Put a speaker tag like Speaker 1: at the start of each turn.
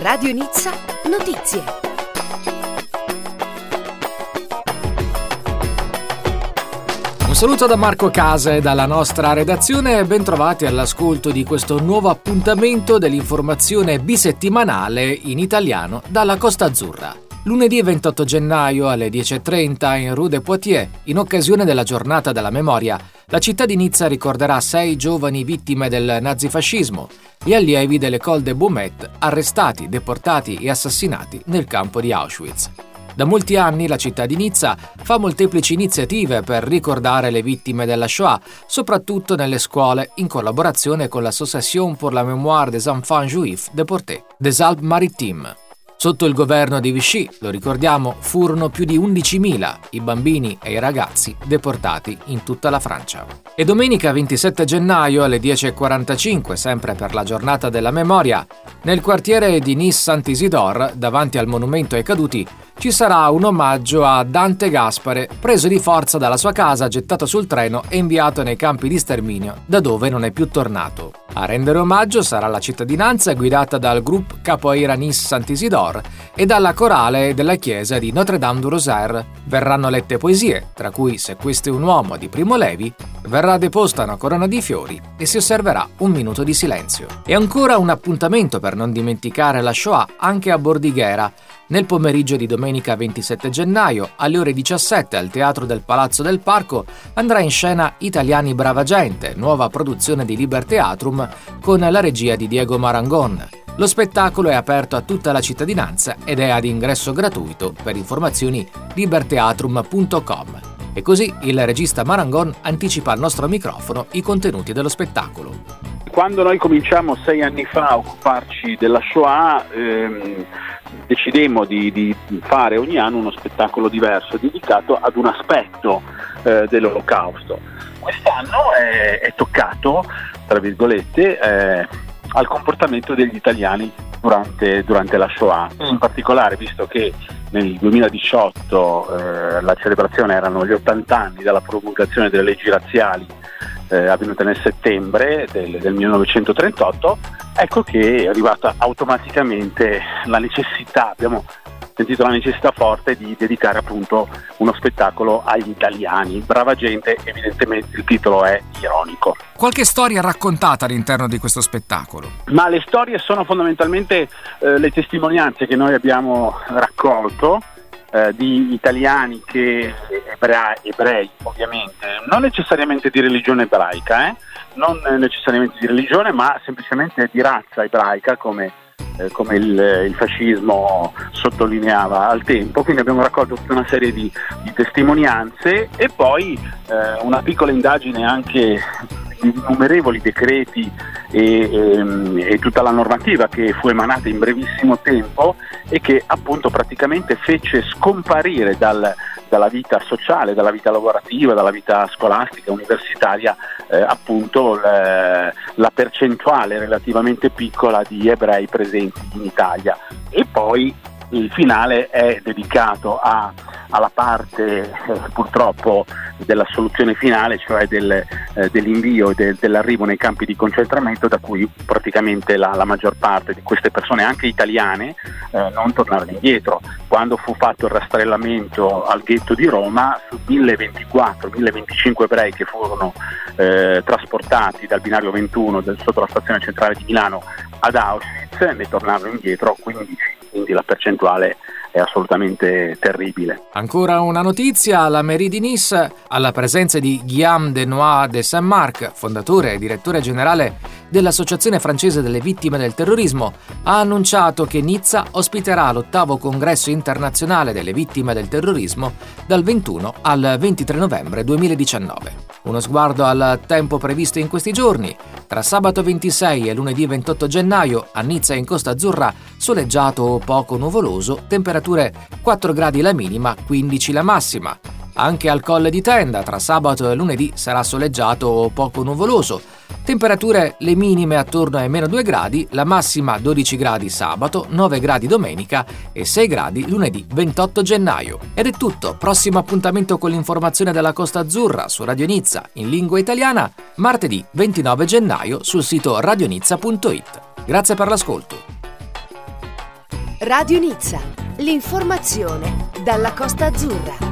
Speaker 1: Radio Nizza Notizie.
Speaker 2: Un saluto da Marco Casa e dalla nostra redazione e ben trovati all'ascolto di questo nuovo appuntamento dell'informazione bisettimanale in italiano dalla Costa Azzurra. Lunedì 28 gennaio alle 10.30 in Rue de Poitiers, in occasione della giornata della memoria, la città di Nizza ricorderà sei giovani vittime del nazifascismo, gli allievi dell'École de Beaumet arrestati, deportati e assassinati nel campo di Auschwitz. Da molti anni la città di Nizza fa molteplici iniziative per ricordare le vittime della Shoah, soprattutto nelle scuole, in collaborazione con l'Association pour la mémoire des enfants juifs déportés, des Alpes-Maritimes. Sotto il governo di Vichy, lo ricordiamo, furono più di 11.000 i bambini e i ragazzi deportati in tutta la Francia. E domenica 27 gennaio alle 10.45, sempre per la giornata della memoria, nel quartiere di Nice Sant'Isidore, davanti al monumento ai caduti, ci sarà un omaggio a Dante Gaspare, preso di forza dalla sua casa, gettato sul treno e inviato nei campi di sterminio, da dove non è più tornato. A rendere omaggio sarà la cittadinanza guidata dal gruppo Capoeira Nice Sant'Isidore e dalla corale della chiesa di Notre-Dame du Rosaire. Verranno lette poesie, tra cui Se questo è un uomo di Primo Levi, verrà deposta una corona di fiori e si osserverà un minuto di silenzio. E ancora un appuntamento per non dimenticare la Shoah anche a Bordighera, nel pomeriggio di domenica 27 gennaio, alle ore 17 al Teatro del Palazzo del Parco, andrà in scena Italiani Brava Gente, nuova produzione di Liberteatrum con la regia di Diego Marangon. Lo spettacolo è aperto a tutta la cittadinanza ed è ad ingresso gratuito per informazioni liberteatrum.com. E così il regista Marangon anticipa al nostro microfono i contenuti dello spettacolo.
Speaker 3: Quando noi cominciamo sei anni fa a occuparci della Shoah, ehm, decidemmo di, di, fare ogni anno uno spettacolo diverso dedicato ad un aspetto eh, dell'olocausto. Quest'anno è, è, toccato, tra virgolette, eh, al comportamento degli italiani durante, durante, la Shoah. In particolare, visto che nel 2018 eh, la celebrazione erano gli 80 anni dalla promulgazione delle leggi razziali eh, avvenuta nel settembre del, del 1938, ecco che è arrivata automaticamente la necessità, abbiamo sentito la necessità forte di dedicare appunto uno spettacolo agli italiani. Brava gente, evidentemente il titolo è ironico.
Speaker 2: Qualche storia raccontata all'interno di questo spettacolo?
Speaker 3: Ma le storie sono fondamentalmente eh, le testimonianze che noi abbiamo raccolto eh, di italiani che ebrea, ebrei ovviamente, non necessariamente di religione ebraica, eh? non necessariamente di religione ma semplicemente di razza ebraica come, eh, come il, il, fascismo sottolineava al tempo, quindi abbiamo raccolto tutta una serie di, di testimonianze e poi eh, una piccola indagine anche di innumerevoli decreti e, e, ehm, e, tutta la normativa che fu emanata in brevissimo tempo e che appunto praticamente fece scomparire dal, dalla vita sociale, dalla vita lavorativa, dalla vita scolastica, universitaria, eh, appunto le, la percentuale relativamente piccola di ebrei presenti in Italia. E poi il finale è dedicato a, alla parte eh, purtroppo della soluzione finale, cioè del, eh, dell'invio e del, dell'arrivo nei campi di concentramento da cui praticamente la, la maggior parte di queste persone, anche italiane, eh, non tornarono indietro. Quando fu fatto il rastrellamento al ghetto di Roma, su 1024-1025 ebrei che furono eh, trasportati dal binario 21 del, sotto la stazione centrale di Milano ad Auschwitz, ne tornarono indietro 15, quindi la percentuale è assolutamente terribile.
Speaker 2: Ancora una notizia, la Mairie di Nice, alla presenza di Guillaume Denois de Saint-Marc, fondatore e direttore generale dell'Associazione francese delle vittime del terrorismo, ha annunciato che Nizza ospiterà l'ottavo congresso internazionale delle vittime del terrorismo dal 21 al 23 novembre 2019. Uno sguardo al tempo previsto in questi giorni. Tra sabato 26 e lunedì 28 gennaio a Nizza in Costa Azzurra soleggiato o poco nuvoloso, temperature 4 gradi la minima, 15 la massima. Anche al Colle di Tenda tra sabato e lunedì sarà soleggiato o poco nuvoloso. Temperature le minime attorno ai meno 2 gradi, la massima 12 gradi sabato, 9 gradi domenica e 6 gradi lunedì 28 gennaio. Ed è tutto, prossimo appuntamento con l'informazione della Costa Azzurra su Radio Nizza in lingua italiana martedì 29 gennaio sul sito radionizza.it. Grazie per l'ascolto.
Speaker 1: Radio Nizza, l'informazione dalla Costa Azzurra.